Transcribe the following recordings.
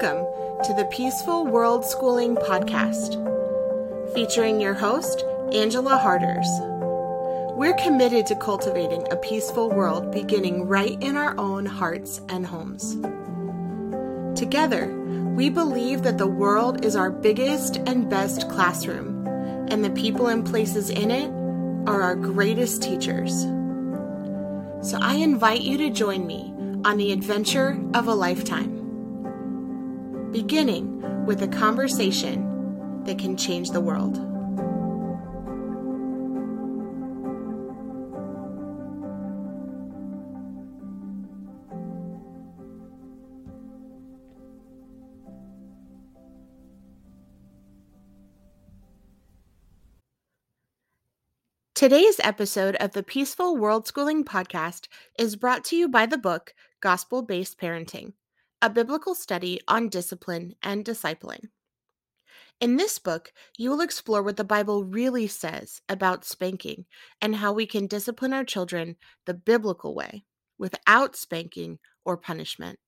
Welcome to the Peaceful World Schooling Podcast, featuring your host, Angela Harders. We're committed to cultivating a peaceful world beginning right in our own hearts and homes. Together, we believe that the world is our biggest and best classroom, and the people and places in it are our greatest teachers. So I invite you to join me on the adventure of a lifetime beginning with a conversation that can change the world. Today's episode of the Peaceful World Schooling Podcast is brought to you by the book Gospel Based Parenting a biblical study on discipline and discipling. In this book, you will explore what the Bible really says about spanking and how we can discipline our children the biblical way without spanking or punishment.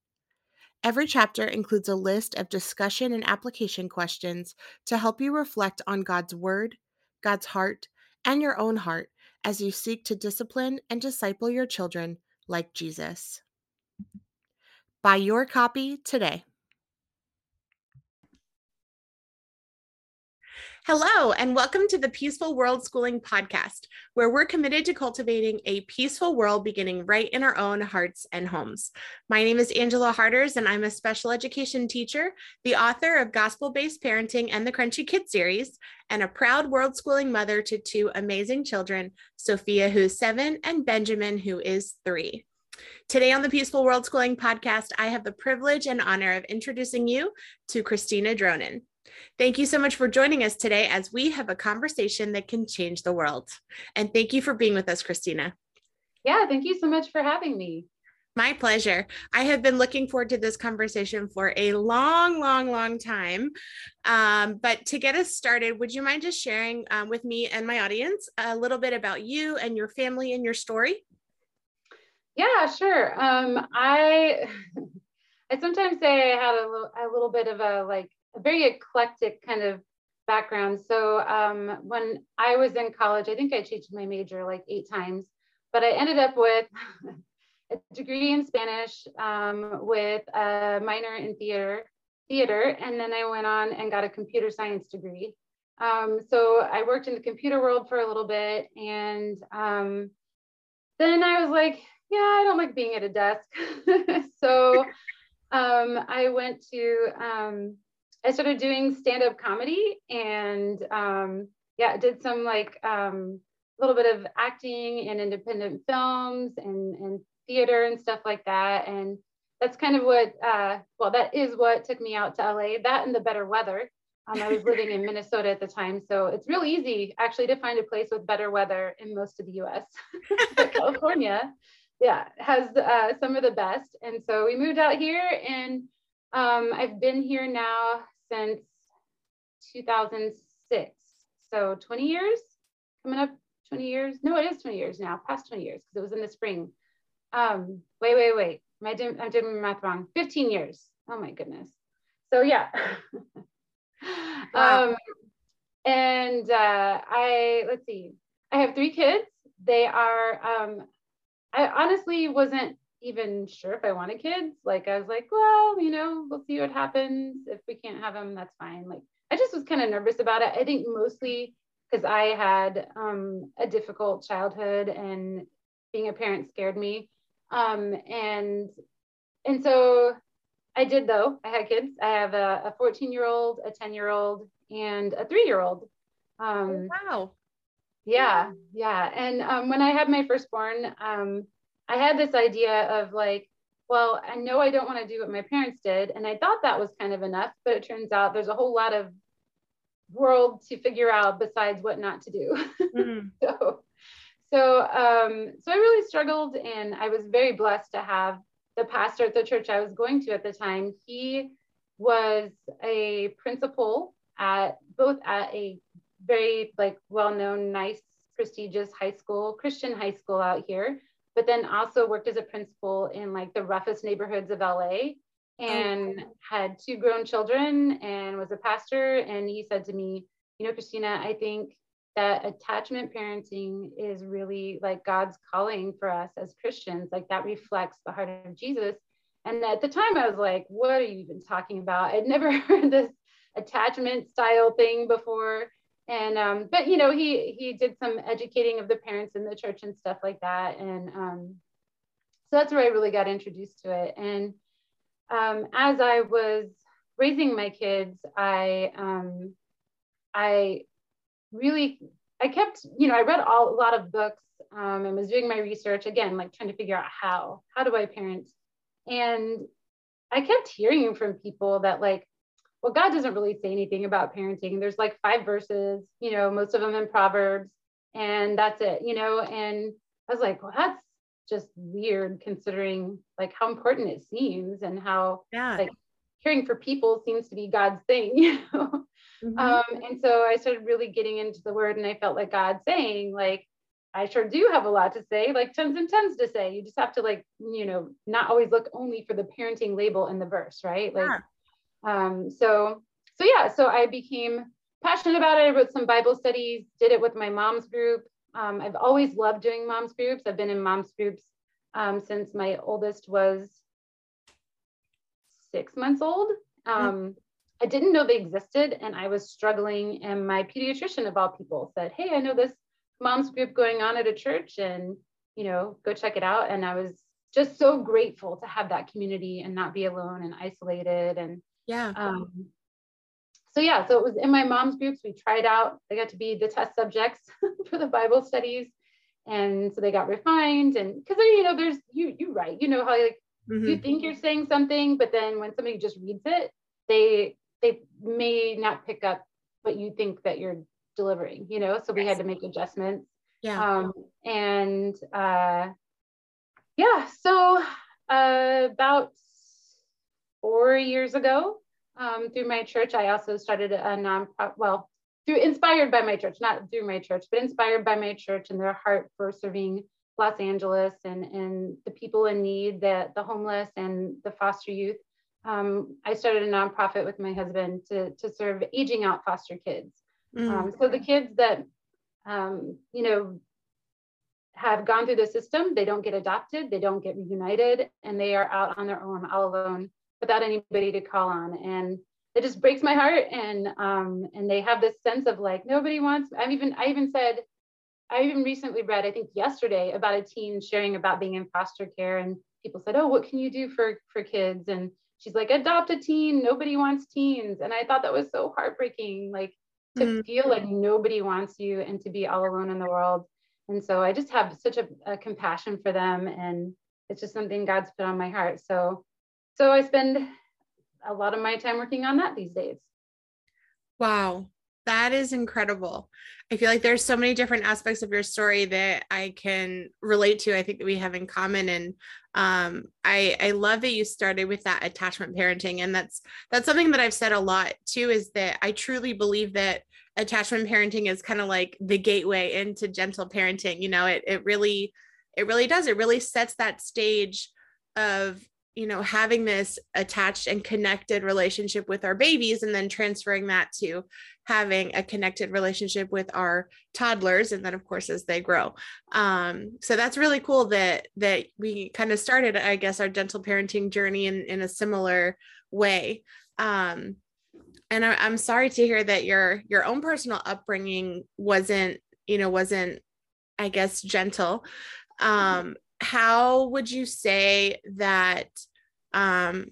Every chapter includes a list of discussion and application questions to help you reflect on God's Word, God's heart, and your own heart as you seek to discipline and disciple your children like Jesus. Buy your copy today. Hello, and welcome to the Peaceful World Schooling Podcast, where we're committed to cultivating a peaceful world beginning right in our own hearts and homes. My name is Angela Harders, and I'm a special education teacher, the author of Gospel Based Parenting and the Crunchy Kid series, and a proud world schooling mother to two amazing children, Sophia, who's seven, and Benjamin, who is three. Today on the Peaceful World Schooling podcast, I have the privilege and honor of introducing you to Christina Dronin. Thank you so much for joining us today as we have a conversation that can change the world. And thank you for being with us, Christina. Yeah, thank you so much for having me. My pleasure. I have been looking forward to this conversation for a long, long, long time. Um, but to get us started, would you mind just sharing um, with me and my audience a little bit about you and your family and your story? Yeah, sure. Um, I I sometimes say I had a little, a little bit of a like a very eclectic kind of background. So um, when I was in college, I think I changed my major like eight times, but I ended up with a degree in Spanish um, with a minor in theater, theater, and then I went on and got a computer science degree. Um, so I worked in the computer world for a little bit, and um, then I was like, yeah, I don't like being at a desk. so um, I went to, um, I started doing stand up comedy and um, yeah, did some like a um, little bit of acting in independent films and, and theater and stuff like that. And that's kind of what, uh, well, that is what took me out to LA, that and the better weather. Um, I was living in Minnesota at the time, so it's real easy actually to find a place with better weather in most of the US. California yeah, has uh, some of the best. And so we moved out here and um, I've been here now since 2006. So 20 years, coming up 20 years. No, it is 20 years now, past 20 years, because it was in the spring. Um, wait, wait, wait. Am I doing, I'm doing my math wrong. 15 years. Oh my goodness. So yeah. wow. um, and uh, I, let's see, I have three kids. They are um, I honestly wasn't even sure if I wanted kids. Like I was like, well, you know, we'll see what happens. If we can't have them, that's fine. Like I just was kind of nervous about it. I think mostly because I had um, a difficult childhood and being a parent scared me. Um, and and so I did though. I had kids. I have a, a 14 year old, a 10 year old, and a three year old. Um, oh, wow. Yeah, yeah. And um, when I had my firstborn, um, I had this idea of like, well, I know I don't want to do what my parents did. And I thought that was kind of enough, but it turns out there's a whole lot of world to figure out besides what not to do. Mm-hmm. so, so, um, so I really struggled and I was very blessed to have the pastor at the church I was going to at the time. He was a principal at both at a very like well-known, nice, prestigious high school, Christian high school out here, but then also worked as a principal in like the roughest neighborhoods of LA. Oh, and had two grown children and was a pastor. And he said to me, You know, Christina, I think that attachment parenting is really like God's calling for us as Christians. Like that reflects the heart of Jesus. And at the time, I was like, What are you even talking about? I'd never heard this attachment style thing before. And um, but you know, he he did some educating of the parents in the church and stuff like that. And um, so that's where I really got introduced to it. And um, as I was raising my kids, I um, I really I kept you know I read all, a lot of books um, and was doing my research again, like trying to figure out how how do I parent, and I kept hearing from people that like well God doesn't really say anything about parenting. There's like five verses, you know, most of them in Proverbs, and that's it, you know, and I was like, well, that's just weird considering like how important it seems and how yeah. like caring for people seems to be God's thing, you know. Mm-hmm. Um, and so I started really getting into the word and I felt like God saying, like, I sure do have a lot to say, like tons and tons to say. You just have to like, you know, not always look only for the parenting label in the verse, right? Like, yeah. Um, so so yeah, so I became passionate about it. I wrote some Bible studies, did it with my mom's group. Um, I've always loved doing moms groups. I've been in moms groups um, since my oldest was six months old. Mm-hmm. Um, I didn't know they existed and I was struggling. And my pediatrician, of all people, said, Hey, I know this moms group going on at a church and, you know, go check it out. And I was just so grateful to have that community and not be alone and isolated. And yeah. Um, so yeah, so it was in my mom's groups. We tried out. They got to be the test subjects for the Bible studies, and so they got refined. And because you know, there's you you write, you know how like mm-hmm. you think you're saying something, but then when somebody just reads it, they they may not pick up what you think that you're delivering. You know, so we yes. had to make adjustments. Yeah. Um, and uh, yeah, so uh, about four years ago, um, through my church, I also started a non well, through inspired by my church, not through my church, but inspired by my church and their heart for serving Los Angeles and, and the people in need, the, the homeless and the foster youth. Um, I started a nonprofit with my husband to, to serve aging out foster kids. Mm. Um, so the kids that, um, you know, have gone through the system, they don't get adopted, they don't get reunited, and they are out on their own, all alone without anybody to call on. And it just breaks my heart. And um, and they have this sense of like nobody wants. I've even I even said I even recently read I think yesterday about a teen sharing about being in foster care and people said, oh, what can you do for for kids? And she's like, adopt a teen. Nobody wants teens. And I thought that was so heartbreaking, like to mm-hmm. feel like nobody wants you and to be all alone in the world. And so I just have such a, a compassion for them and it's just something God's put on my heart. So so I spend a lot of my time working on that these days. Wow, that is incredible. I feel like there's so many different aspects of your story that I can relate to. I think that we have in common, and um, I I love that you started with that attachment parenting, and that's that's something that I've said a lot too. Is that I truly believe that attachment parenting is kind of like the gateway into gentle parenting. You know, it it really it really does. It really sets that stage of you know having this attached and connected relationship with our babies and then transferring that to having a connected relationship with our toddlers and then of course as they grow. Um, so that's really cool that that we kind of started i guess our gentle parenting journey in in a similar way. Um, and I, i'm sorry to hear that your your own personal upbringing wasn't you know wasn't i guess gentle. Um how would you say that um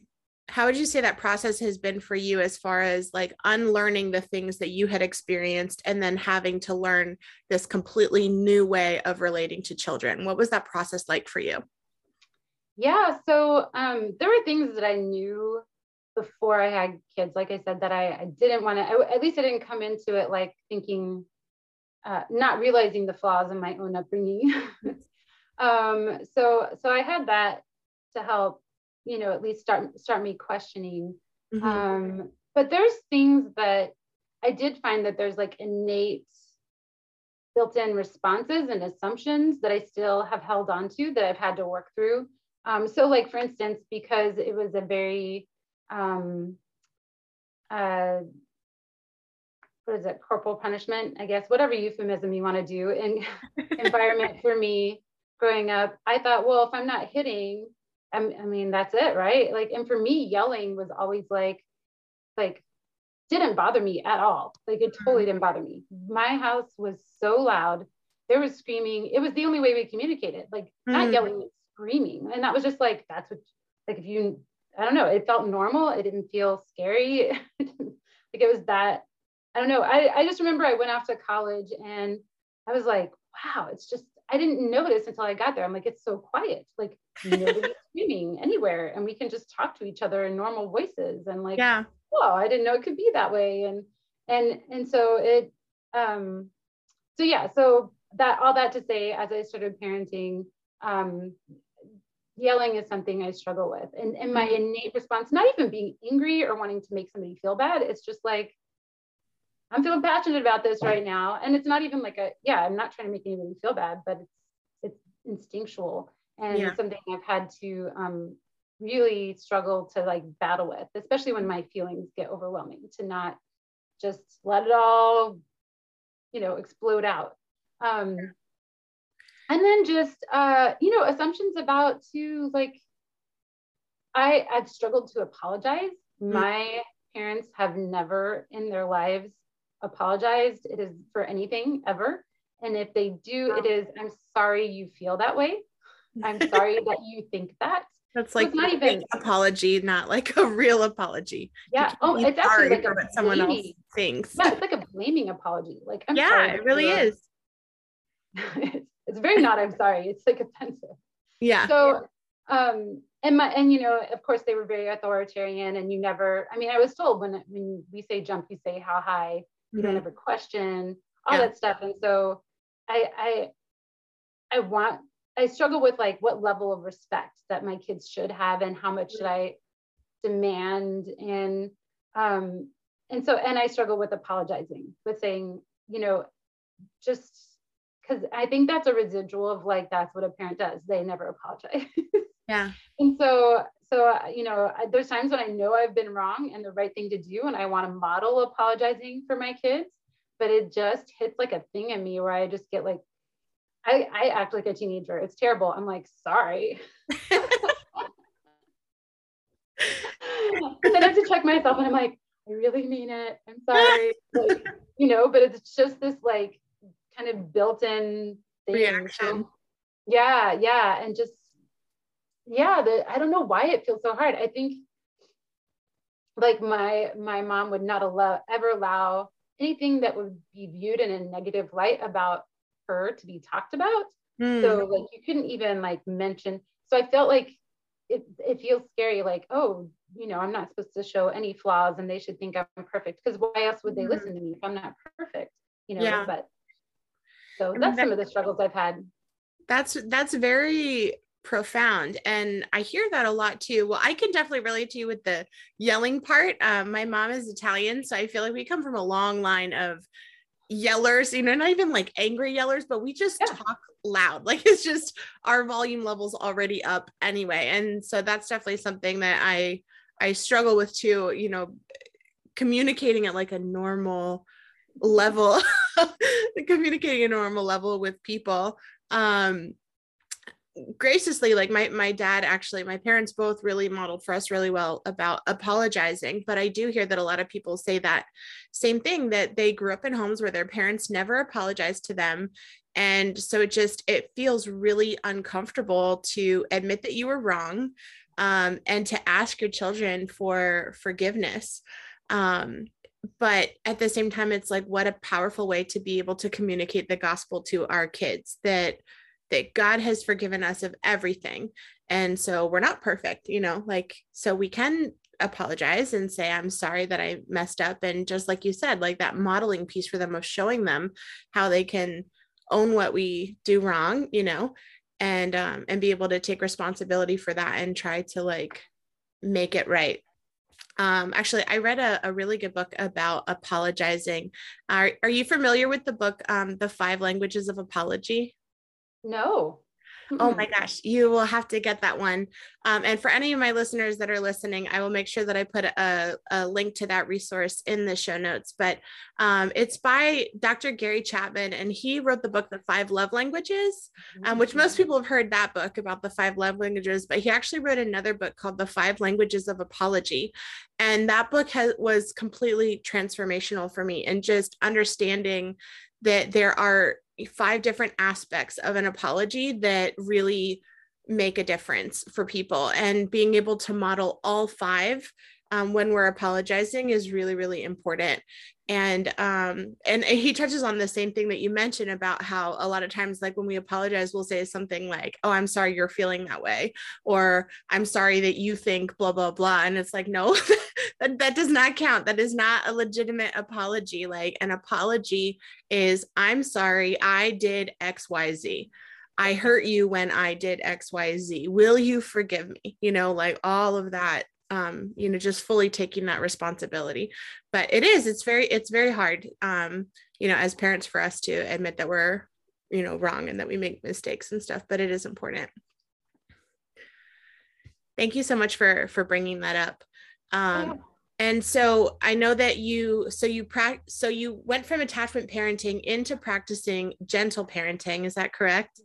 how would you say that process has been for you as far as like unlearning the things that you had experienced and then having to learn this completely new way of relating to children? What was that process like for you? Yeah so um, there were things that i knew before i had kids like i said that i, I didn't want to at least i didn't come into it like thinking uh, not realizing the flaws in my own upbringing um, so so I had that to help, you know, at least start start me questioning. Mm-hmm. Um, but there's things that I did find that there's like innate built-in responses and assumptions that I still have held on to that I've had to work through. Um, so like for instance, because it was a very um, uh, what is it, corporal punishment, I guess, whatever euphemism you want to do in environment for me growing up. I thought, well, if I'm not hitting, I'm, I mean, that's it, right? Like, and for me, yelling was always like, like, didn't bother me at all. Like, it totally mm-hmm. didn't bother me. My house was so loud. There was screaming. It was the only way we communicated, like, not yelling, screaming. And that was just like, that's what, like, if you, I don't know, it felt normal. It didn't feel scary. like, it was that, I don't know. I, I just remember I went off to college and I was like, wow, it's just I didn't notice until I got there. I'm like, it's so quiet. Like nobody's screaming anywhere. And we can just talk to each other in normal voices. And like, yeah, oh, I didn't know it could be that way. And and and so it um so yeah, so that all that to say, as I started parenting, um, yelling is something I struggle with. And, and my mm-hmm. innate response, not even being angry or wanting to make somebody feel bad, it's just like, I'm feeling passionate about this right now. And it's not even like a, yeah, I'm not trying to make anybody feel bad, but it's it's instinctual and yeah. something I've had to um, really struggle to like battle with, especially when my feelings get overwhelming, to not just let it all, you know, explode out. Um, and then just uh, you know, assumptions about to like I I've struggled to apologize. Mm-hmm. My parents have never in their lives apologized. It is for anything ever. And if they do, it is, I'm sorry you feel that way. I'm sorry that you think that. That's like so not even apology, not like a real apology. Yeah. Oh, it's actually like what someone else thinks. Yeah, it's like a blaming apology. Like I'm yeah, sorry, it really is. it's very not. I'm sorry. It's like offensive. Yeah. So, um, and my and you know, of course, they were very authoritarian, and you never. I mean, I was told when when we say jump, you say how high you don't mm-hmm. ever question all yeah. that stuff. And so i i i want i struggle with like what level of respect that my kids should have and how much should i demand. And um and so and i struggle with apologizing with saying you know just because i think that's a residual of like that's what a parent does. They never apologize. Yeah. And so so uh, you know there's times when i know i've been wrong and the right thing to do and i want to model apologizing for my kids but it just hits like a thing in me where i just get like i, I act like a teenager. It's terrible. I'm like sorry. Then i have to check myself and i'm like i really mean it. I'm sorry. Like, you know but it's just this like kind of built-in thing. reaction. Yeah yeah and just yeah, the, I don't know why it feels so hard. I think like my my mom would not allow ever allow anything that would be viewed in a negative light about her to be talked about. Mm. So like you couldn't even like mention. So I felt like it it feels scary. Like oh, you know, I'm not supposed to show any flaws, and they should think I'm perfect. Because why else would they mm. listen to me if I'm not perfect? You know. Yeah. But so that's that, some of the struggles I've had. That's that's very profound and i hear that a lot too. Well i can definitely relate to you with the yelling part. Um, my mom is italian so i feel like we come from a long line of yellers you know not even like angry yellers but we just yeah. talk loud. Like it's just our volume levels already up anyway and so that's definitely something that i i struggle with too you know communicating at like a normal level communicating a normal level with people. Um graciously like my my dad actually my parents both really modeled for us really well about apologizing but i do hear that a lot of people say that same thing that they grew up in homes where their parents never apologized to them. And so it just it feels really uncomfortable to admit that you were wrong um, and to ask your children for forgiveness. Um, but at the same time it's like what a powerful way to be able to communicate the gospel to our kids that that God has forgiven us of everything. And so we're not perfect, you know, like, so we can apologize and say, I'm sorry that I messed up. And just like you said, like that modeling piece for them of showing them how they can own what we do wrong, you know, and, um, and be able to take responsibility for that and try to like make it right. Um, actually, I read a, a really good book about apologizing. Are, are you familiar with the book, um, The Five Languages of Apology? No. Oh my gosh, you will have to get that one. Um, and for any of my listeners that are listening, I will make sure that I put a, a link to that resource in the show notes. But um, it's by Dr. Gary Chapman, and he wrote the book, The Five Love Languages, um, which most people have heard that book about the five love languages. But he actually wrote another book called The Five Languages of Apology. And that book has, was completely transformational for me and just understanding that there are five different aspects of an apology that really make a difference for people. And being able to model all five um, when we're apologizing is really really important. And um and he touches on the same thing that you mentioned about how a lot of times like when we apologize we'll say something like oh i'm sorry you're feeling that way or i'm sorry that you think blah blah blah and it's like no that, that does not count that is not a legitimate apology like an apology is i'm sorry i did xyz I hurt you when I did XYZ. Will you forgive me? You know, like all of that um, you know, just fully taking that responsibility. But it is, it's very, it's very hard, um, you know, as parents for us to admit that we're, you know, wrong and that we make mistakes and stuff, but it is important. Thank you so much for, for bringing that up. Um, yeah. And so I know that you, so you practice, so you went from attachment parenting into practicing gentle parenting. Is that correct?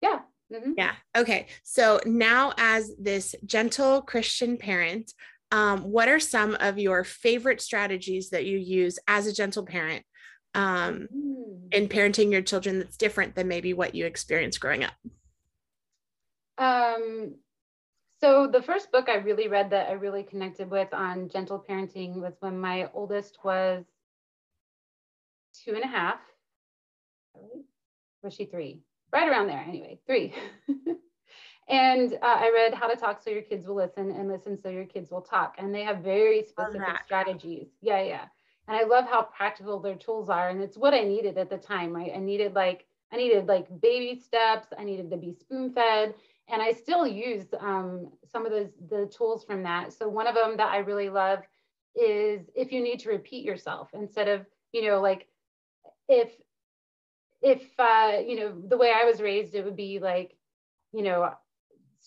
Yeah. Mm-hmm. Yeah. Okay. So now, as this gentle Christian parent, um, what are some of your favorite strategies that you use as a gentle parent um, mm. in parenting your children that's different than maybe what you experienced growing up? Um, so the first book I really read that I really connected with on gentle parenting was when my oldest was two and a half. Was she three? right around there anyway, three. and uh, I read How to Talk So Your Kids Will Listen and Listen So Your Kids Will Talk. And they have very specific strategies. Yeah, yeah. And I love how practical their tools are. And it's what I needed at the time, right? I needed like, I needed like baby steps. I needed to be spoon fed. And I still use um, some of those the tools from that. So one of them that I really love is if you need to repeat yourself instead of, you know, like if if uh, you know the way I was raised, it would be like, you know,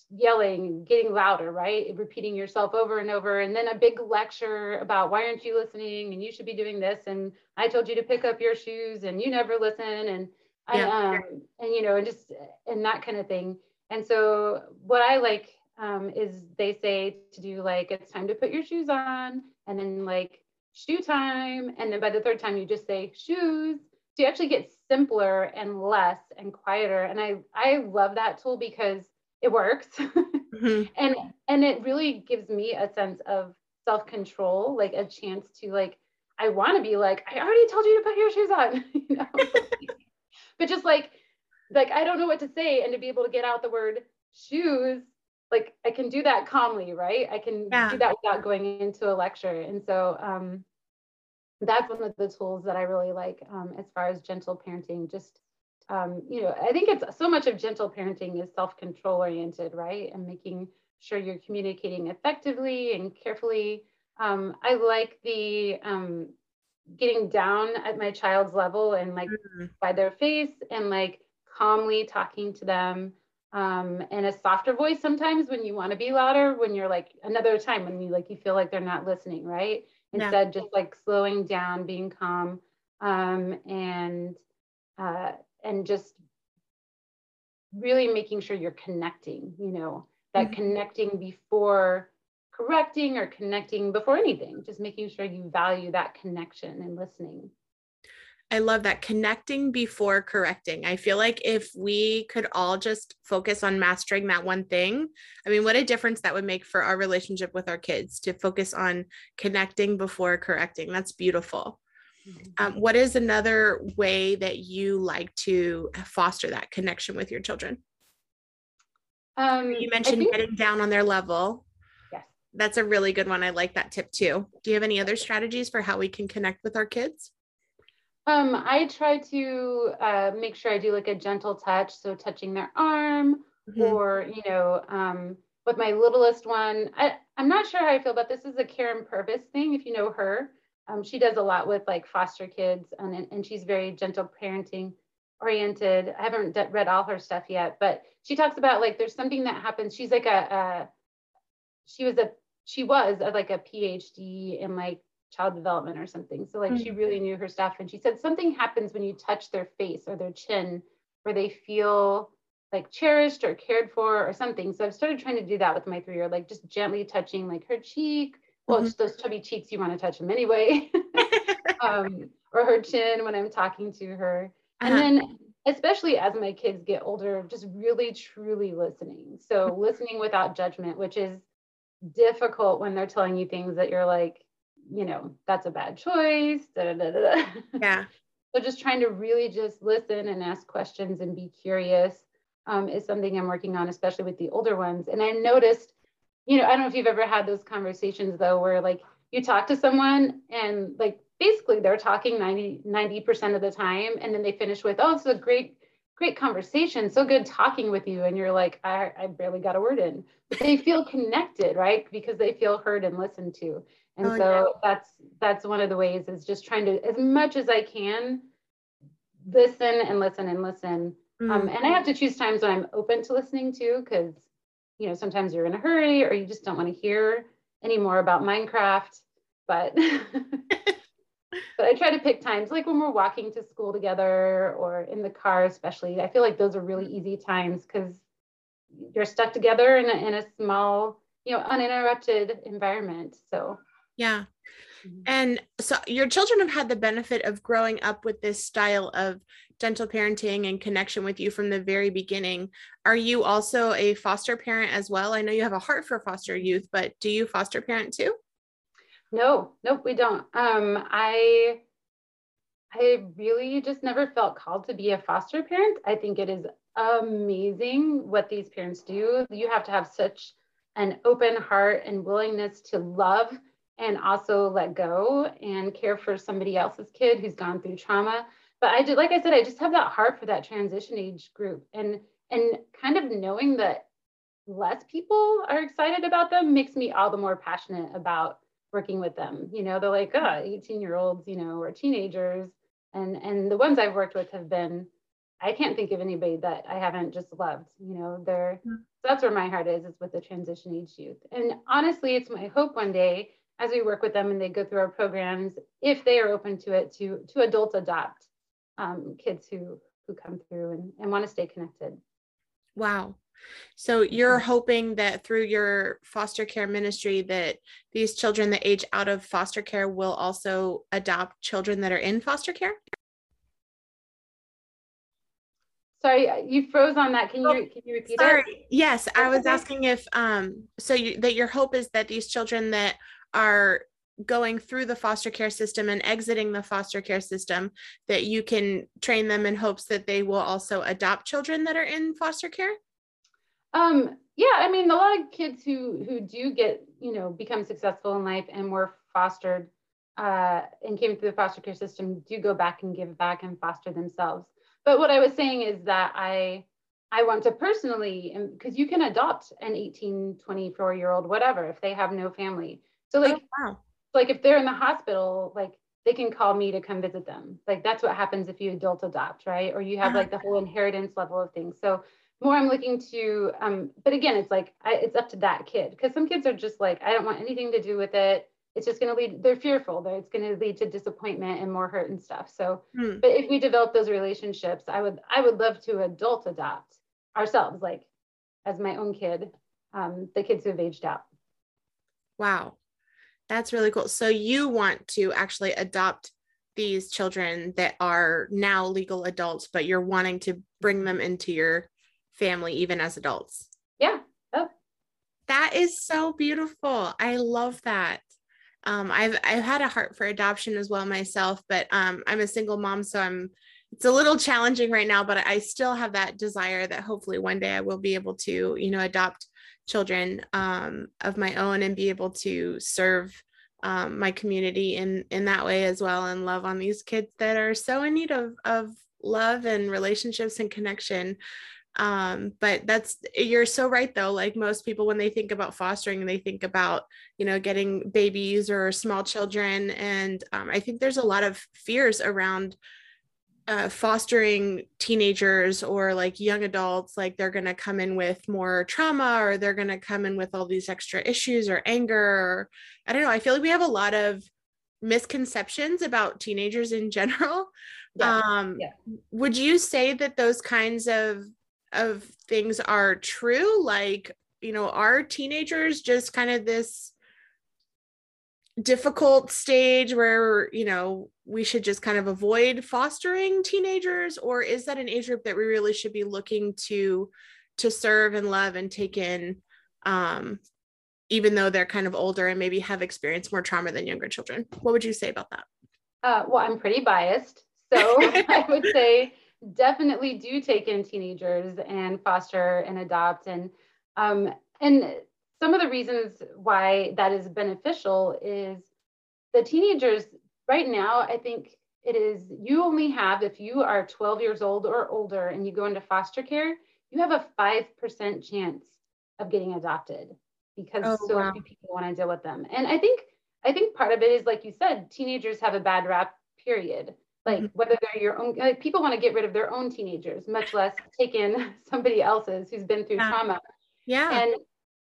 yelling, getting louder, right? Repeating yourself over and over, and then a big lecture about why aren't you listening, and you should be doing this, and I told you to pick up your shoes, and you never listen, and yeah. I, um, and you know, and just and that kind of thing. And so what I like um, is they say to do like it's time to put your shoes on, and then like shoe time, and then by the third time you just say shoes so you actually get simpler and less and quieter. And I, I love that tool because it works. mm-hmm. and and it really gives me a sense of self-control, like a chance to like, I want to be like, I already told you to put your shoes on, you know. but just like like I don't know what to say. And to be able to get out the word shoes, like I can do that calmly, right? I can yeah. do that without going into a lecture. And so um that's one of the tools that I really like um, as far as gentle parenting. Just, um, you know, I think it's so much of gentle parenting is self control oriented, right? And making sure you're communicating effectively and carefully. Um, I like the um, getting down at my child's level and like mm-hmm. by their face and like calmly talking to them um, in a softer voice sometimes when you want to be louder, when you're like another time when you like you feel like they're not listening, right? instead yeah. just like slowing down being calm um, and uh, and just really making sure you're connecting you know that mm-hmm. connecting before correcting or connecting before anything just making sure you value that connection and listening I love that connecting before correcting. I feel like if we could all just focus on mastering that one thing, I mean, what a difference that would make for our relationship with our kids to focus on connecting before correcting. That's beautiful. Mm-hmm. Um, what is another way that you like to foster that connection with your children? Um, you mentioned think- getting down on their level. Yes. That's a really good one. I like that tip too. Do you have any other strategies for how we can connect with our kids? Um, I try to uh, make sure I do like a gentle touch, so touching their arm, mm-hmm. or you know, um, with my littlest one, I, I'm not sure how I feel about this. is a Karyn Purvis thing, if you know her. Um, she does a lot with like foster kids, and and she's very gentle parenting. oriented. I haven't read all her stuff yet, but she talks about like there's something that happens. She's like a, a she was a she was a, like a PhD in like child development or something. So like mm-hmm. she really knew her stuff. And she said something happens when you touch their face or their chin where they feel like cherished or cared for or something. So I've started trying to do that with my three year, old like just gently touching like her cheek. Well, mm-hmm. those chubby cheeks, you want to touch them anyway. um, or her chin when I'm talking to her. Uh-huh. And then especially as my kids get older, just really truly listening. So listening without judgment, which is difficult when they're telling you things that you're like, you know, that's a bad choice. Da, da, da, yeah. so just trying to really just listen and ask questions and be curious um, is something I'm working on, especially with the older ones. And I noticed, you know, I don't know if you've ever had those conversations though, where like you talk to someone and like basically they're talking 90, 90% of the time. And then they finish with, oh, it's a great, great conversation. So good talking with you. And you're like, I, I barely got a word in. But they feel connected, right? Because they feel heard and listened to. And oh, so yeah. that's that's one of the ways is just trying to as much as I can listen and listen and listen. Mm-hmm. Um, and I have to choose times when I'm open to listening to because you know sometimes you're in a hurry or you just don't want to hear any more about Minecraft. But but I try to pick times like when we're walking to school together or in the car, especially. I feel like those are really easy times because you're stuck together in a, in a small, you know, uninterrupted environment. So yeah. Mm-hmm. And so your children have had the benefit of growing up with this style of gentle parenting and connection with you from the very beginning. Are you also a foster parent as well? I know you have a heart for foster youth, but do you foster parent too? No, nope, we don't. Um, I I really just never felt called to be a foster parent. I think it is amazing what these parents do. You have to have such an open heart and willingness to love and also let go and care for somebody else's kid who's gone through trauma. But I did, like I said, I just have that heart for that transition age group and and kind of knowing that less people are excited about them makes me all the more passionate about working with them. You know, they're like, oh, 18 year olds, you know, or teenagers. And and the ones I've worked with have been, I can't think of anybody that I haven't just loved. You know, they're mm-hmm. so that's where my heart is, is with the transition age youth. And honestly, it's my hope one day as we work with them and they go through our programs, if they are open to it, to to adult adopt um, kids who who come through and, and want to stay connected. Wow. So you're hoping that through your foster care ministry that these children that age out of foster care will also adopt children that are in foster care? Sorry, uh, you froze on that. Can you oh, can you repeat sorry. it? Yes, I was asking if um so you, that your hope is that these children that are going through the foster care system and exiting the foster care system that you can train them in hopes that they will also adopt children that are in foster care? Um yeah i mean a lot of kids who who do get you know become successful in life and were fostered uh, and came through the foster care system do go back and give back and foster themselves. But what i was saying is that i i want to personally because you can adopt an 18 24 year old whatever if they have no family so like, oh, wow. like if they're in the hospital, like they can call me to come visit them. Like that's what happens if you adult adopt, right? Or you have uh-huh. like the whole inheritance level of things. So more I'm looking to, um, but again, it's like I, it's up to that kid because some kids are just like I don't want anything to do with it. It's just going to lead. They're fearful that it's going to lead to disappointment and more hurt and stuff. So, hmm. but if we develop those relationships, I would I would love to adult adopt ourselves, like as my own kid, um, the kids who have aged out. Wow, that's really cool. So you want to actually adopt these children that are now legal adults, but you're wanting to bring them into your family even as adults. Yeah. Oh. That is so beautiful. I love that. Um, I've I've had a heart for adoption as well myself, but um, I'm a single mom, so I'm it's a little challenging right now, but I still have that desire that hopefully one day I will be able to, you know, adopt children um, of my own and be able to serve um, my community in in that way as well and love on these kids that are so in need of of love and relationships and connection. Um but that's you're so right though like most people when they think about fostering they think about you know getting babies or small children. And um, i think there's a lot of fears around uh, fostering teenagers or like young adults like they're going to come in with more trauma or they're going to come in with all these extra issues or anger or i don't know i feel like we have a lot of misconceptions about teenagers in general yeah. um yeah. would you say that those kinds of of things are true like you know are teenagers just kind of this difficult stage where you know we should just kind of avoid fostering teenagers? Or is that an age group that we really should be looking to to serve and love and take in um, even though they're kind of older and maybe have experienced more trauma than younger children? What would you say about that? Uh, well i'm pretty biased. So i would say definitely do take in teenagers and foster and adopt. And um, and some of the reasons why that is beneficial is the teenagers right now, I think it is you only have, if you are 12 years old or older and you go into foster care, you have a 5% chance of getting adopted because oh, so wow. few people want to deal with them. And I think, I think part of it is, like you said, teenagers have a bad rap, period. Like mm-hmm. whether they're your own, like people want to get rid of their own teenagers, much less take in somebody else's who's been through yeah. trauma. Yeah. And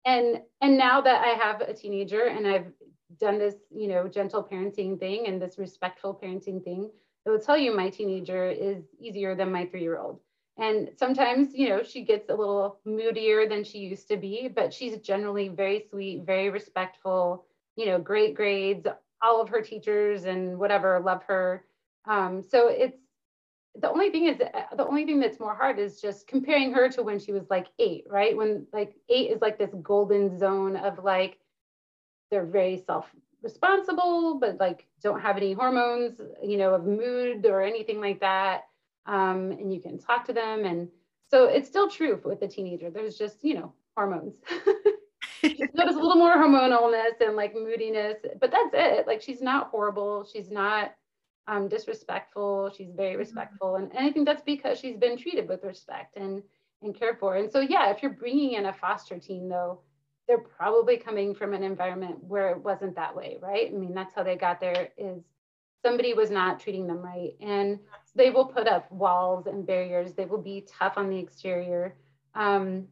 and and now that I have a teenager and I've done this, you know, gentle parenting thing and this respectful parenting thing, i will tell you my teenager is easier than my three-year-old. And sometimes, you know, she gets a little moodier than she used to be, but she's generally very sweet, very respectful, you know, great grades. All of her teachers and whatever love her. Um, so it's the only thing is the only thing that's more hard is just comparing her to when she was like eight, right? When like eight is like this golden zone of like they're very self responsible, but like don't have any hormones, you know, of mood or anything like that. Um, and you can talk to them. And so it's still true with the teenager. There's just, you know, hormones. Notice a little more hormonalness and like moodiness, but that's it. Like she's not horrible. She's not um, disrespectful. She's very mm-hmm. respectful, and, and I think that's because she's been treated with respect and and cared for. And so, yeah, if you're bringing in a foster teen, though, they're probably coming from an environment where it wasn't that way, right? I mean, that's how they got there. Is somebody was not treating them right, and they will put up walls and barriers. They will be tough on the exterior. Um,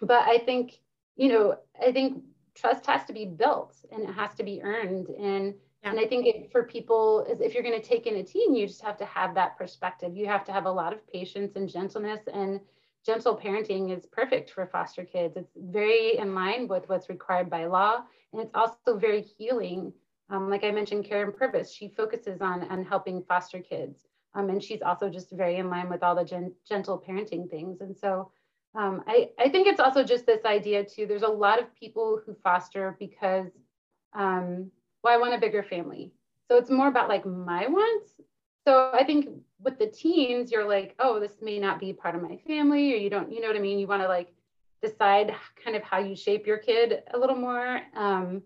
but I think, you know, I think trust has to be built and it has to be earned. And yeah. And I think it, for people, is if you're going to take in a teen, you just have to have that perspective. You have to have a lot of patience and gentleness, and gentle parenting is perfect for foster kids. It's very in line with what's required by law, and it's also very healing. Um, like I mentioned, Karyn Purvis, she focuses on, on helping foster kids. Um, and she's also just very in line with all the gen- gentle parenting things. And so um, I, I think it's also just this idea too. There's a lot of people who foster because um, well, I want a bigger family. So it's more about like my wants. So I think with the teens, you're like, oh, this may not be part of my family, or you don't, you know what I mean? You want to like decide kind of how you shape your kid a little more. Um,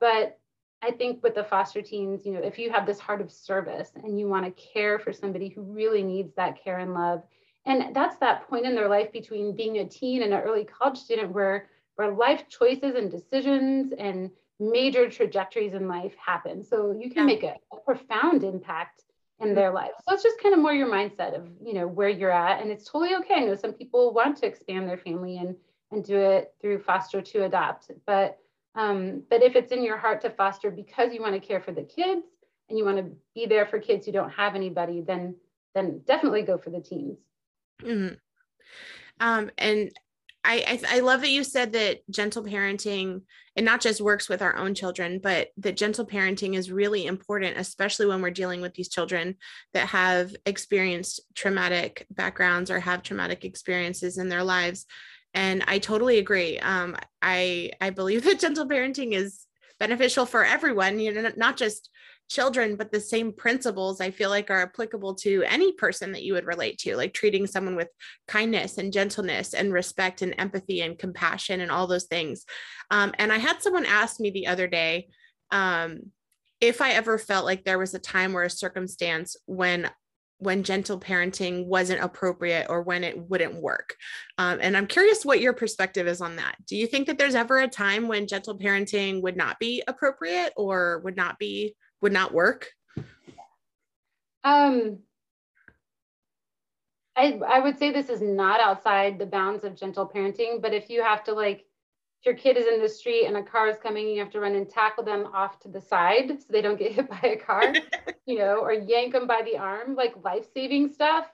but I think with the foster teens, you know, if you have this heart of service and you want to care for somebody who really needs that care and love, and that's that point in their life between being a teen and an early college student where where life choices and decisions and major trajectories in life happen. So you can yeah. make a, a, profound impact in mm-hmm. their life. So it's just kind of more your mindset of, you know, where you're at. And it's totally okay. I know some people want to expand their family and and do it through foster to adopt. But um, but if it's in your heart to foster because you want to care for the kids and you want to be there for kids who don't have anybody, then then definitely go for the teens. Mm-hmm. Um, and I, I, I love that you said that gentle parenting and not just works with our own children, but that gentle parenting is really important, especially when we're dealing with these children that have experienced traumatic backgrounds or have traumatic experiences in their lives. And I totally agree. Um, I I believe that gentle parenting is beneficial for everyone, you know, not just children, but the same principles I feel like are applicable to any person that you would relate to, like treating someone with kindness and gentleness and respect and empathy and compassion and all those things. Um, and I had someone ask me the other day um, if I ever felt like there was a time or a circumstance when when gentle parenting wasn't appropriate or when it wouldn't work. Um, and I'm curious what your perspective is on that. Do you think that there's ever a time when gentle parenting would not be appropriate or would not be would not work? Um, I, I would say this is not outside the bounds of gentle parenting, but if you have to like, if your kid is in the street and a car is coming, you have to run and tackle them off to the side so they don't get hit by a car, you know, or yank them by the arm, like life saving stuff.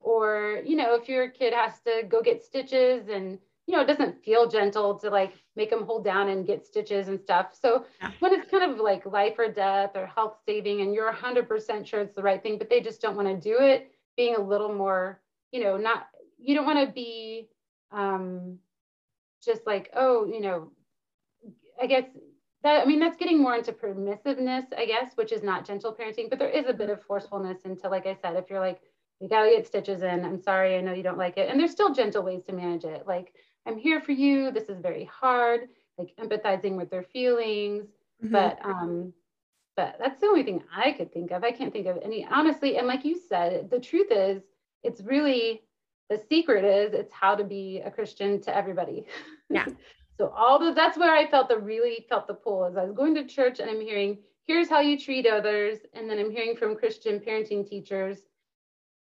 Or, you know, if your kid has to go get stitches and, you know, it doesn't feel gentle to like make them hold down and get stitches and stuff. So yeah. when it's kind of like life or death or health saving and you're 100% sure it's the right thing, but they just don't want to do it, being a little more, you know, not, you don't want to be um, just like, oh, you know, I guess that, I mean, that's getting more into permissiveness, I guess, which is not gentle parenting, but there is a bit of forcefulness into, like I said, if you're like, you got to get stitches in, I'm sorry, I know you don't like it. And there's still gentle ways to manage it. Like, I'm here for you. This is very hard, like empathizing with their feelings. Mm-hmm. But um, but that's the only thing I could think of. I can't think of any honestly. And like you said, the truth is, it's really the secret is it's how to be a Christian to everybody. Yeah. so all the that's where I felt the really felt the pull as I was going to church and I'm hearing here's how you treat others, and then I'm hearing from Christian parenting teachers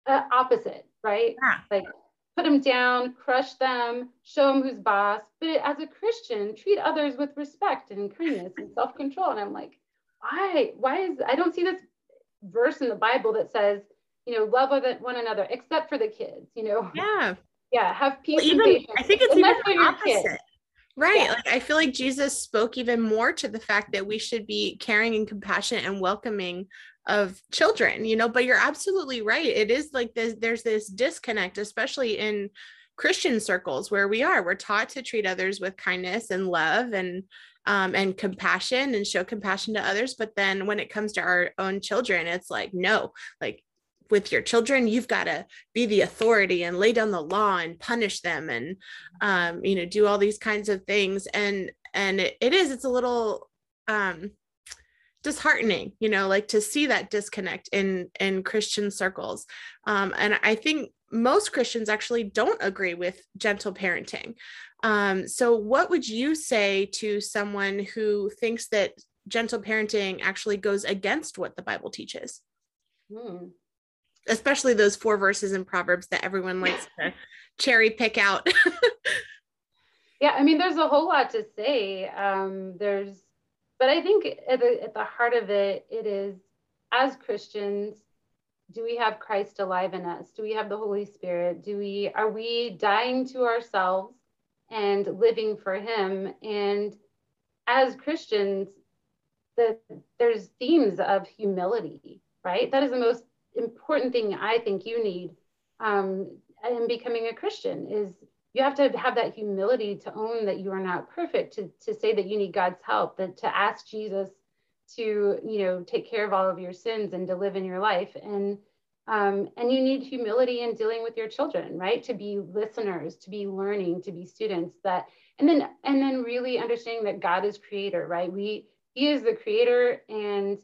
uh, opposite, right? Yeah. Like put them down, crush them, show them who's boss. But as a Christian, treat others with respect and kindness and self control. And I'm like, why? Why is I don't see this verse in the Bible that says, you know, love one another, except for the kids. You know. Yeah. Yeah. Have peace. Well, even I think it's even the opposite. Right. Yeah. Like I feel like Jesus spoke even more to the fact that we should be caring and compassionate and welcoming of children you know but you're absolutely right. It is like this there's this disconnect especially in christian circles where we are. We're taught to treat others with kindness and love and um, and compassion and show compassion to others. But then when it comes to our own children it's like no like with your children you've got to be the authority and lay down the law and punish them and um, you know do all these kinds of things. And and it, it is it's a little um disheartening you know like to see that disconnect in in christian circles. Um, and i think most christians actually don't agree with gentle parenting. Um, so what would you say to someone who thinks that gentle parenting actually goes against what the bible teaches? Hmm. especially those four verses in proverbs that everyone likes to cherry pick out. Yeah i mean there's a whole lot to say. Um, there's but I think at the, at the heart of it, it is as Christians, do we have Christ alive in us? Do we have the Holy Spirit? Do we are we dying to ourselves and living for Him? And as Christians, the, there's themes of humility, right? That is the most important thing I think you need um, in becoming a Christian is you have to have that humility to own that you are not perfect to, to say that you need god's help that to ask jesus to you know take care of all of your sins and to live in your life. And um, and you need humility in dealing with your children right? To be listeners to be learning to be students that and then and then really understanding that god is creator right? We he is the creator and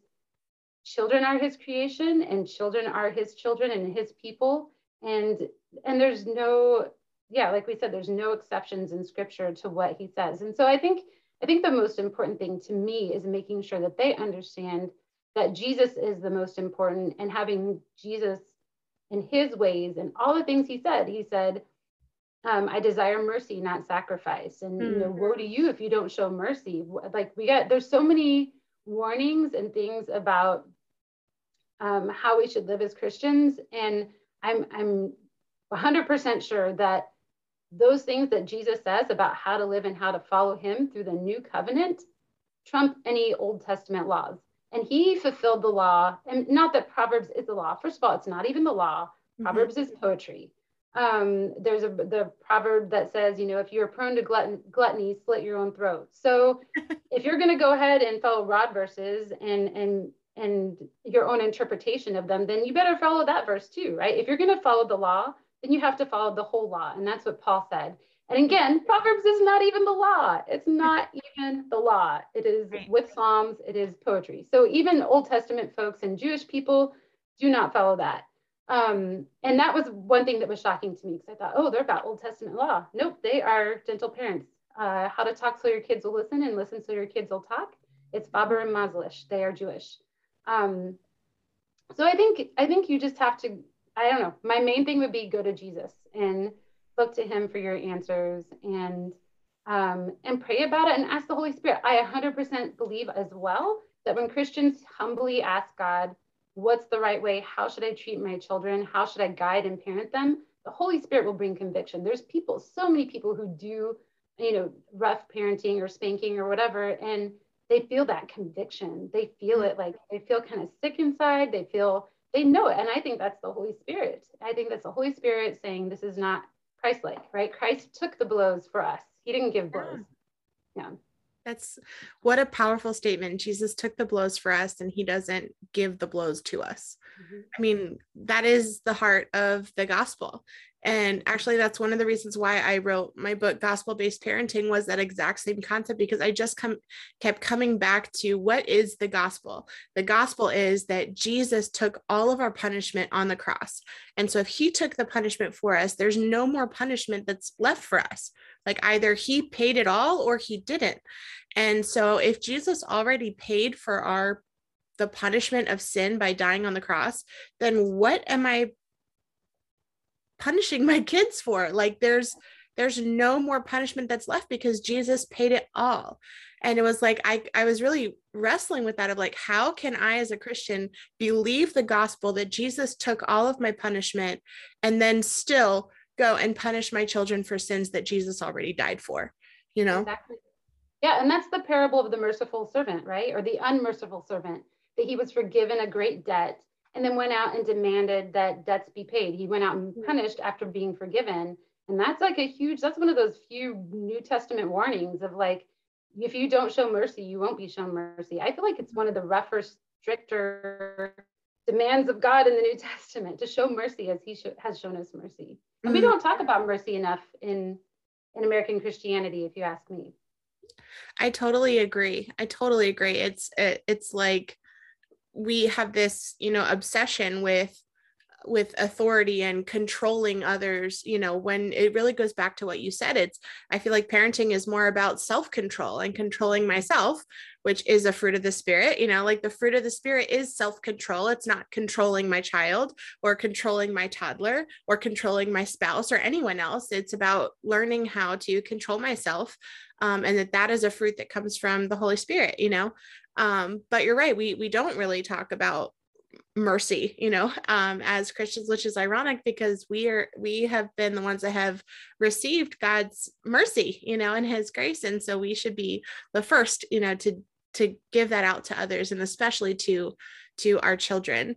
children are his creation and children are his children and his people. And and there's no yeah, like we said, there's no exceptions in scripture to what he says. And so I think I think the most important thing to me is making sure that they understand that Jesus is the most important and having Jesus in his ways and all the things he said. He said, um, I desire mercy, not sacrifice. And mm-hmm. you know, woe to you if you don't show mercy. Like we got there's so many warnings and things about um, how we should live as Christians. And I'm I'm 100% sure that those things that Jesus says about how to live and how to follow him through the new covenant trump any Old Testament laws. And he fulfilled the law. And not that Proverbs is the law. First of all, it's not even the law. Mm-hmm. Proverbs is poetry. Um, there's a the proverb that says, you know, if you're prone to glutton, gluttony, slit your own throat. So if you're going to go ahead and follow rod verses and and and your own interpretation of them, then you better follow that verse too, right? If you're going to follow the law, then you have to follow the whole law. And that's what Paul said. And again, Proverbs is not even the law. It's not even the law. It is with Psalms, it is poetry. So even Old Testament folks and Jewish people do not follow that. Um, and that was one thing that was shocking to me because I thought, oh, they're about Old Testament law. Nope, they are gentle parents. Uh, how to talk so your kids will listen and listen so your kids will talk. It's Faber and Mazlish. They are Jewish. Um, so I think I think you just have to I don't know. My main thing would be go to Jesus and look to him for your answers and um, and pray about it and ask the Holy Spirit. I 100% believe as well that when Christians humbly ask God, what's the right way? How should I treat my children? How should I guide and parent them? The Holy Spirit will bring conviction. There's people, so many people who do, you know, rough parenting or spanking or whatever, and they feel that conviction. They feel it like they feel kind of sick inside. They feel they know it. And I think that's the Holy Spirit. I think that's the Holy Spirit saying this is not Christ like, right? Christ took the blows for us. He didn't give blows. Yeah. That's what a powerful statement. Jesus took the blows for us and he doesn't give the blows to us. Mm-hmm. I mean, that is the heart of the gospel. And actually that's one of the reasons why I wrote my book Gospel Based Parenting was that exact same concept because I just come kept coming back to what is the gospel? The gospel is that Jesus took all of our punishment on the cross. And so if he took the punishment for us, there's no more punishment that's left for us. Like either he paid it all or he didn't. And so if Jesus already paid for our the punishment of sin by dying on the cross, then what am I punishing my kids for? Like there's there's no more punishment that's left because Jesus paid it all. And it was like I I was really wrestling with that of like how can I as a Christian believe the gospel that Jesus took all of my punishment and then still go and punish my children for sins that Jesus already died for, you know? Exactly. Yeah, and that's the parable of the merciful servant, right? Or the unmerciful servant, that he was forgiven a great debt and then went out and demanded that debts be paid. He went out and mm-hmm. punished after being forgiven. And that's like a huge, that's one of those few New Testament warnings of like, if you don't show mercy, you won't be shown mercy. I feel like it's one of the rougher, stricter demands of God in the New Testament to show mercy as he sh- has shown us mercy. And we mm. don't talk about mercy enough in in American Christianity, if you ask me. I totally agree. I totally agree. It's it, it's like we have this, you know, obsession with with authority and controlling others you know when it really goes back to what you said it's i feel like parenting is more about self-control and controlling myself which is a fruit of the spirit you know like the fruit of the spirit is self-control. It's not controlling my child or controlling my toddler or controlling my spouse or anyone else. It's about learning how to control myself um, and that that is a fruit that comes from the holy spirit you know um, but you're right we we don't really talk about mercy you know um, as christians which is ironic because we are we have been the ones that have received god's mercy you know and his grace. And so we should be the first you know to to give that out to others and especially to to our children.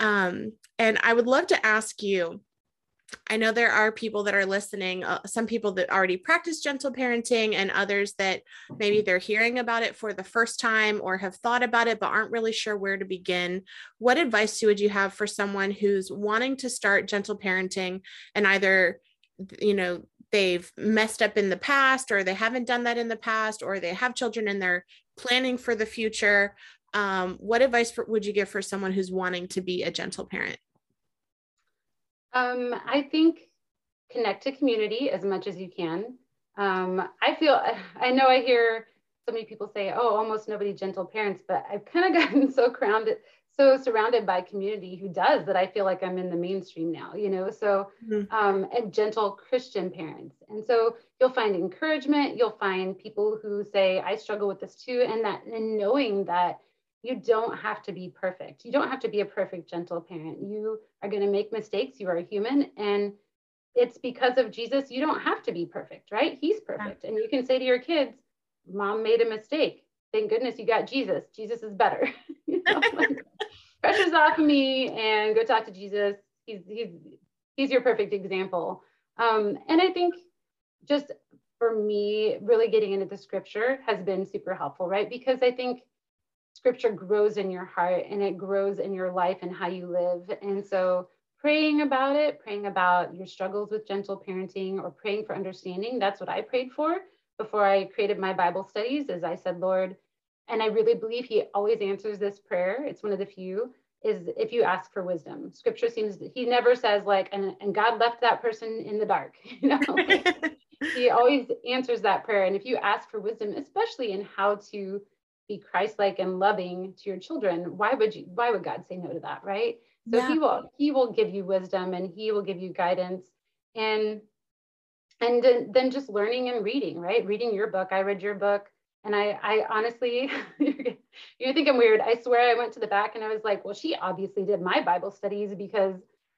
Um, and i would love to ask you I know there are people that are listening, uh, some people that already practice gentle parenting, and others that maybe they're hearing about it for the first time or have thought about it but aren't really sure where to begin. What advice would you have for someone who's wanting to start gentle parenting and either, you know, they've messed up in the past or they haven't done that in the past or they have children and they're planning for the future? Um, what advice for, would you give for someone who's wanting to be a gentle parent? Um, I think connect to community as much as you can. Um, I feel, I know I hear so many people say, oh, almost nobody gentle parents, but I've kind of gotten so grounded, so surrounded by community who does that I feel like I'm in the mainstream now, you know? So, mm-hmm. um, and gentle Christian parents. And so you'll find encouragement, you'll find people who say, I struggle with this too. And that, and knowing that you don't have to be perfect. You don't have to be a perfect, gentle parent. You are going to make mistakes. You are a human. And it's because of Jesus, you don't have to be perfect, right? He's perfect. And you can say to your kids, Mom made a mistake. Thank goodness you got Jesus. Jesus is better. you know, like, pressure's off me and go talk to Jesus. He's he's he's your perfect example. Um, and I think just for me, really getting into the scripture has been super helpful, right? Because I think scripture grows in your heart and it grows in your life and how you live. And so praying about it, praying about your struggles with gentle parenting or praying for understanding, that's what I prayed for before I created my Bible studies is I said, Lord, and I really believe he always answers this prayer. It's one of the few is if you ask for wisdom. Scripture seems he never says like and, and God left that person in the dark. You know, he always answers that prayer. And if you ask for wisdom, especially in how to be Christ-like and loving to your children, why would you why would God say no to that, right? So yeah. he will he will give you wisdom and he will give you guidance and and then just learning and reading, right? Reading your book. I read your book and I I honestly you think I'm weird. I swear I went to the back and I was like, well, she obviously did my Bible studies because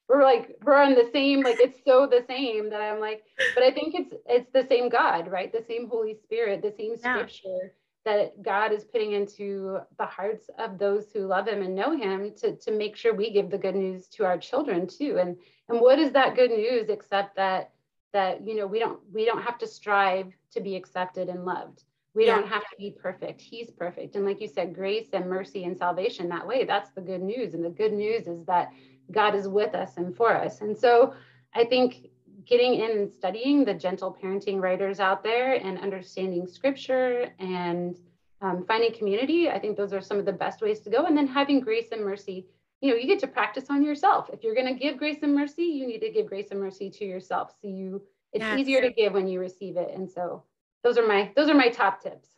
we're like we're on the same like it's so the same that i'm like but i think it's it's the same god right the same holy spirit the same scripture yeah. That god is putting into the hearts of those who love him and know him to to make sure we give the good news to our children too. And and what is that good news except that that you know we don't we don't have to strive to be accepted and loved. We yeah. don't have to be perfect. He's perfect. And like you said grace and mercy and salvation that way that's the good news. And the good news is that God is with us and for us. And so I think getting in and studying the gentle parenting writers out there and understanding scripture and um, finding community, I think those are some of the best ways to go. And then having grace and mercy. You know, you get to practice on yourself. If you're going to give grace and mercy, you need to give grace and mercy to yourself. So you, it's easier to give when you receive it. And so those are my those are my top tips.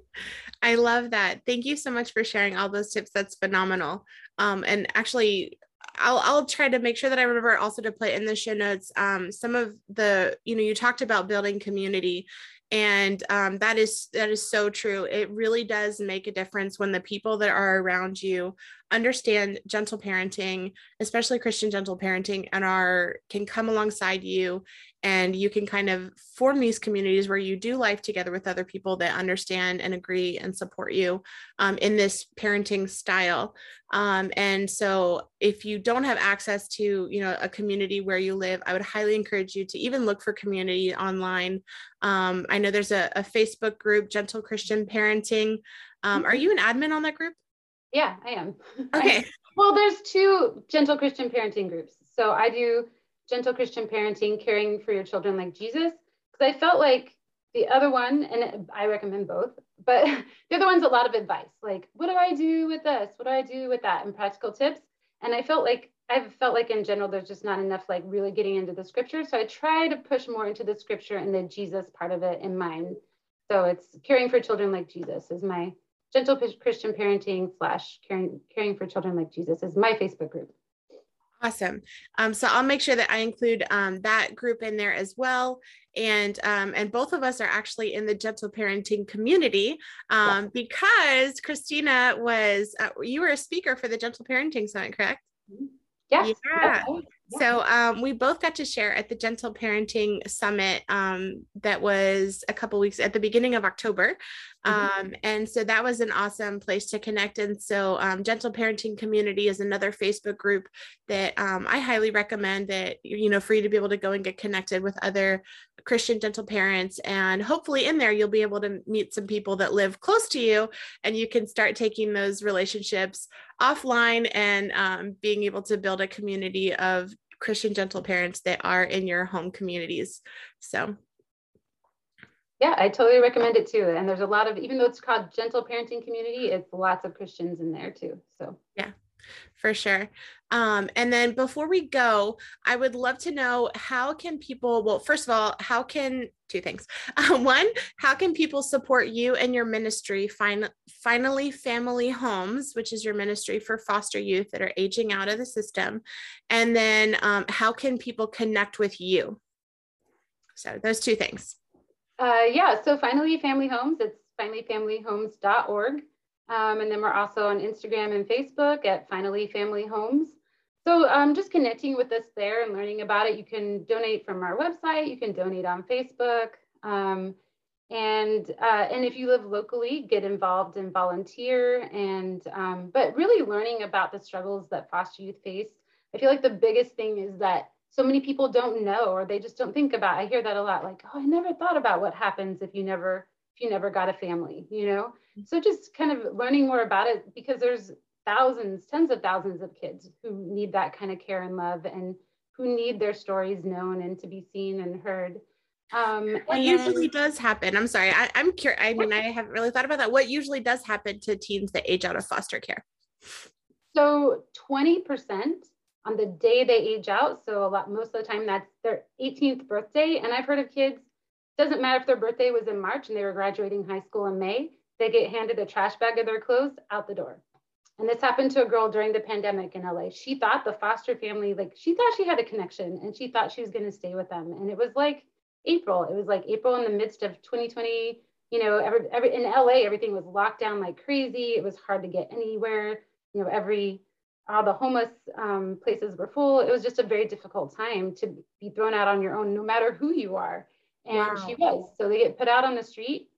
I love that. Thank you so much for sharing all those tips. That's phenomenal. Um, and actually, I'll I'll try to make sure that I remember also to put in the show notes um, some of the you know you talked about building community and um, that is that is so true. It really does make a difference when the people that are around you understand gentle parenting especially christian gentle parenting and are can come alongside you and you can kind of form these communities where you do life together with other people that understand and agree and support you um, in this parenting style. Um, and so if you don't have access to you know a community where you live i would highly encourage you to even look for community online. Um, i know there's a, a, facebook group gentle christian parenting. Um, are mm-hmm. you an admin on that group yeah i am okay well there's two gentle christian parenting groups so i do gentle Christian parenting, caring for your children like Jesus. Because I felt like the other one, and I recommend both, but the other one's a lot of advice, like what do I do with this? What do I do with that? And practical tips. And I felt like I've felt like in general there's just not enough like really getting into the scripture. So I try to push more into the scripture and the Jesus part of it in mind. So it's caring for children like Jesus is my gentle Christian parenting slash caring caring for children like Jesus is my Facebook group. Awesome. Um, so I'll make sure that I include um, that group in there as well. And um, and both of us are actually in the gentle parenting community um, because Christina was uh, you were a speaker for the gentle parenting summit, correct? Mm-hmm. Yes. Yeah. So um, we both got to share at the Gentle Parenting Summit um, that was a couple weeks at the beginning of October. Mm-hmm. Um, and so that was an awesome place to connect. And so um, Gentle Parenting Community is another Facebook group that um, I highly recommend that, you know, for you to be able to go and get connected with other Christian gentle parents. And hopefully in there, you'll be able to meet some people that live close to you and you can start taking those relationships offline and um, being able to build a community of Christian gentle parents that are in your home communities. So yeah, I totally recommend it too. And there's a lot of, even though it's called gentle parenting community, it's lots of Christians in there too. So yeah, for sure. Um, and then before we go, I would love to know how can people, well, first of all, how can two things. Um, one, how can people support you and your ministry, fin- Finally Family Homes, which is your ministry for foster youth that are aging out of the system? And then um, how can people connect with you? So those two things. Uh, yeah, so Finally Family Homes, it's finallyfamilyhomes.org. Um, and then we're also on Instagram and Facebook at Finally Family Homes. So um, just connecting with us there and learning about it. You can donate from our website. You can donate on Facebook. Um, and uh, and if you live locally, get involved and volunteer. And um, but really learning about the struggles that foster youth face. I feel like the biggest thing is that so many people don't know or they just don't think about. I hear that a lot. Like, oh, I never thought about what happens if you never if you never got a family. You know. Mm-hmm. So just kind of learning more about it because there's thousands, tens of thousands of kids who need that kind of care and love and who need their stories known and to be seen and heard. Um, what usually does happen? I'm sorry, I, am curious. I mean, I haven't really thought about that. What usually does happen to teens that age out of foster care? So 20% on the day they age out. So a lot, most of the time, that's their 18th birthday. And I've heard of kids. Doesn't matter if their birthday was in March and they were graduating high school in May. They get handed a trash bag of their clothes out the door and this happened to a girl during the pandemic in LA. She thought the foster family, like she thought she had a connection and she thought she was going to stay with them. And it was like April. It was like April in the midst of 2020. You know, every, every in LA, everything was locked down like crazy. It was hard to get anywhere. You know, every all the homeless um, places were full. It was just a very difficult time to be thrown out on your own, no matter who you are. And wow. she was. So they get put out on the street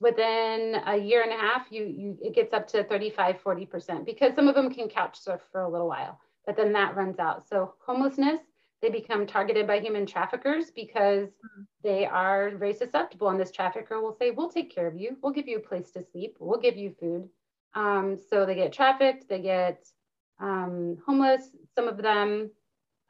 within a year and a half you you it gets up to 35 40% because some of them can couch surf for a little while but then that runs out so homelessness they become targeted by human traffickers because mm-hmm. they are very susceptible and this trafficker will say we'll take care of you we'll give you a place to sleep we'll give you food um, so they get trafficked they get um, homeless some of them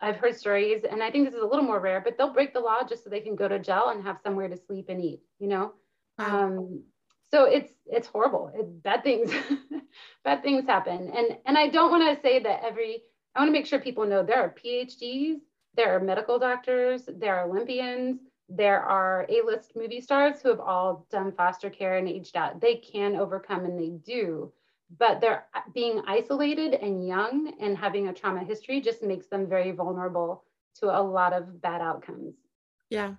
i've heard stories and i think this is a little more rare but they'll break the law just so they can go to jail and have somewhere to sleep and eat you know um, so it's it's horrible. It, bad things bad things happen, and and I don't want to say that every. I want to make sure people know there are PhDs, there are medical doctors, there are Olympians, there are A-list movie stars who have all done foster care and aged out. They can overcome, and they do. But they're uh, being isolated and young and having a trauma history just makes them very vulnerable to a lot of bad outcomes. Yeah,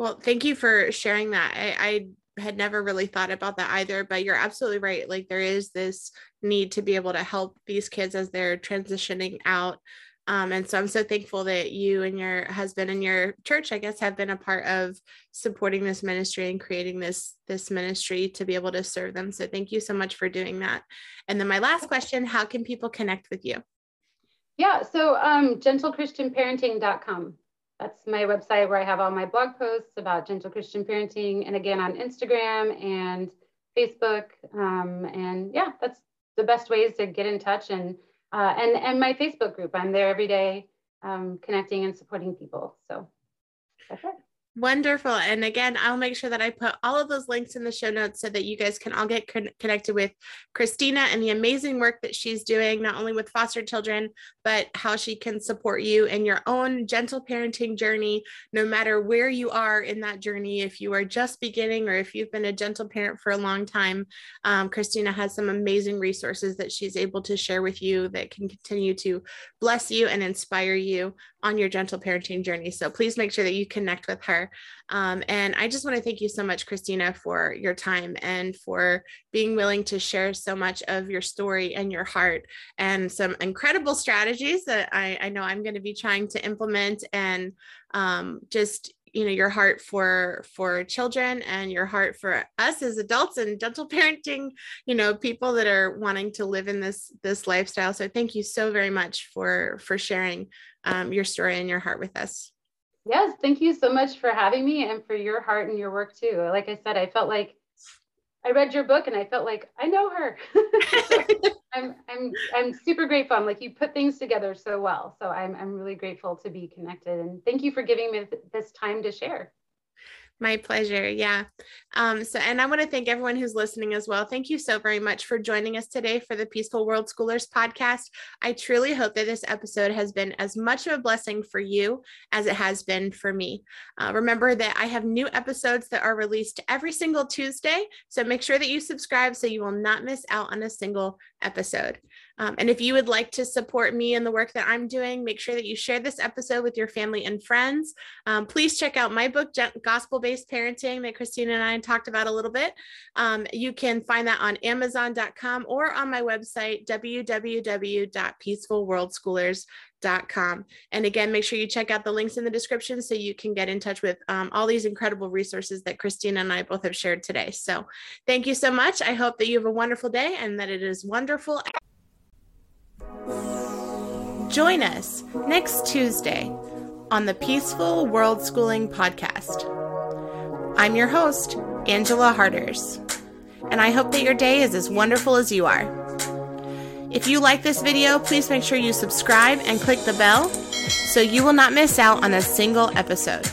well, thank you for sharing that. I, I had never really thought about that either, but you're absolutely right. Like there is this need to be able to help these kids as they're transitioning out. Um, and so I'm so thankful that you and your husband and your church, I guess, have been a part of supporting this ministry and creating this this ministry to be able to serve them. So thank you so much for doing that. And then my last question: How can people connect with you? Yeah, so um, gentlechristianparenting.com that's my website where I have all my blog posts about gentle Christian parenting, and again on Instagram and Facebook. Um, and yeah, that's the best ways to get in touch. And uh, and and my Facebook group, I'm there every day, um, connecting and supporting people. So that's it. Wonderful. And again, I'll make sure that I put all of those links in the show notes so that you guys can all get con- connected with Christina and the amazing work that she's doing, not only with foster children, but how she can support you in your own gentle parenting journey, no matter where you are in that journey. If you are just beginning or if you've been a gentle parent for a long time, um, Christina has some amazing resources that she's able to share with you that can continue to bless you and inspire you on your gentle parenting journey. So please make sure that you connect with her. Um, and I just want to thank you so much, Christina, for your time and for being willing to share so much of your story and your heart and some incredible strategies that I, I know I'm going to be trying to implement and um, just you know your heart for for children and your heart for us as adults and gentle parenting you know people that are wanting to live in this this lifestyle. So thank you so very much for for sharing um, your story and your heart with us Yes, thank you so much for having me and for your heart and your work too. Like I said, I felt like I read your book and I felt like I know her. I'm I'm I'm super grateful. I'm like you put things together so well. So I'm I'm really grateful to be connected and thank you for giving me this time to share. My pleasure. Yeah. Um, so, and I want to thank everyone who's listening as well. Thank you so very much for joining us today for the Peaceful World Schoolers podcast. I truly hope that this episode has been as much of a blessing for you as it has been for me. Uh, remember that I have new episodes that are released every single Tuesday. So make sure that you subscribe so you will not miss out on a single episode. Um, and if you would like to support me in the work that I'm doing, make sure that you share this episode with your family and friends. Um, please check out my book, Gospel Based Parenting, that Christina and I talked about a little bit. Um, you can find that on Amazon.com or on my website, www.peacefulworldschoolers.com. And again, make sure you check out the links in the description so you can get in touch with um, all these incredible resources that Christina and I both have shared today. So thank you so much. I hope that you have a wonderful day and that it is wonderful. Join us next Tuesday on the Peaceful World Schooling Podcast. I'm your host, Angela Harders, and I hope that your day is as wonderful as you are. If you like this video, please make sure you subscribe and click the bell so you will not miss out on a single episode.